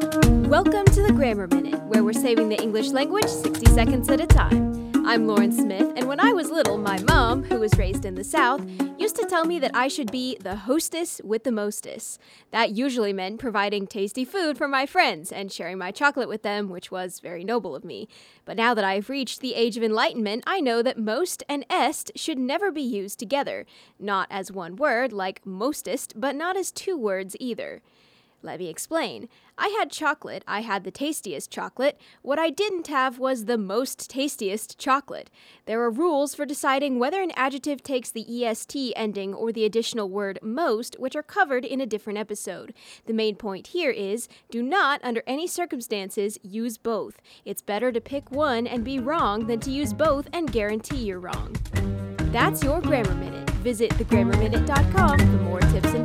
Welcome to the Grammar Minute, where we're saving the English language 60 seconds at a time. I'm Lauren Smith, and when I was little, my mom, who was raised in the South, used to tell me that I should be the hostess with the mostest. That usually meant providing tasty food for my friends and sharing my chocolate with them, which was very noble of me. But now that I've reached the age of enlightenment, I know that most and est should never be used together. Not as one word, like mostest, but not as two words either. Let me explain. I had chocolate. I had the tastiest chocolate. What I didn't have was the most tastiest chocolate. There are rules for deciding whether an adjective takes the est ending or the additional word most, which are covered in a different episode. The main point here is do not, under any circumstances, use both. It's better to pick one and be wrong than to use both and guarantee you're wrong. That's your Grammar Minute. Visit thegrammarminute.com for more tips and.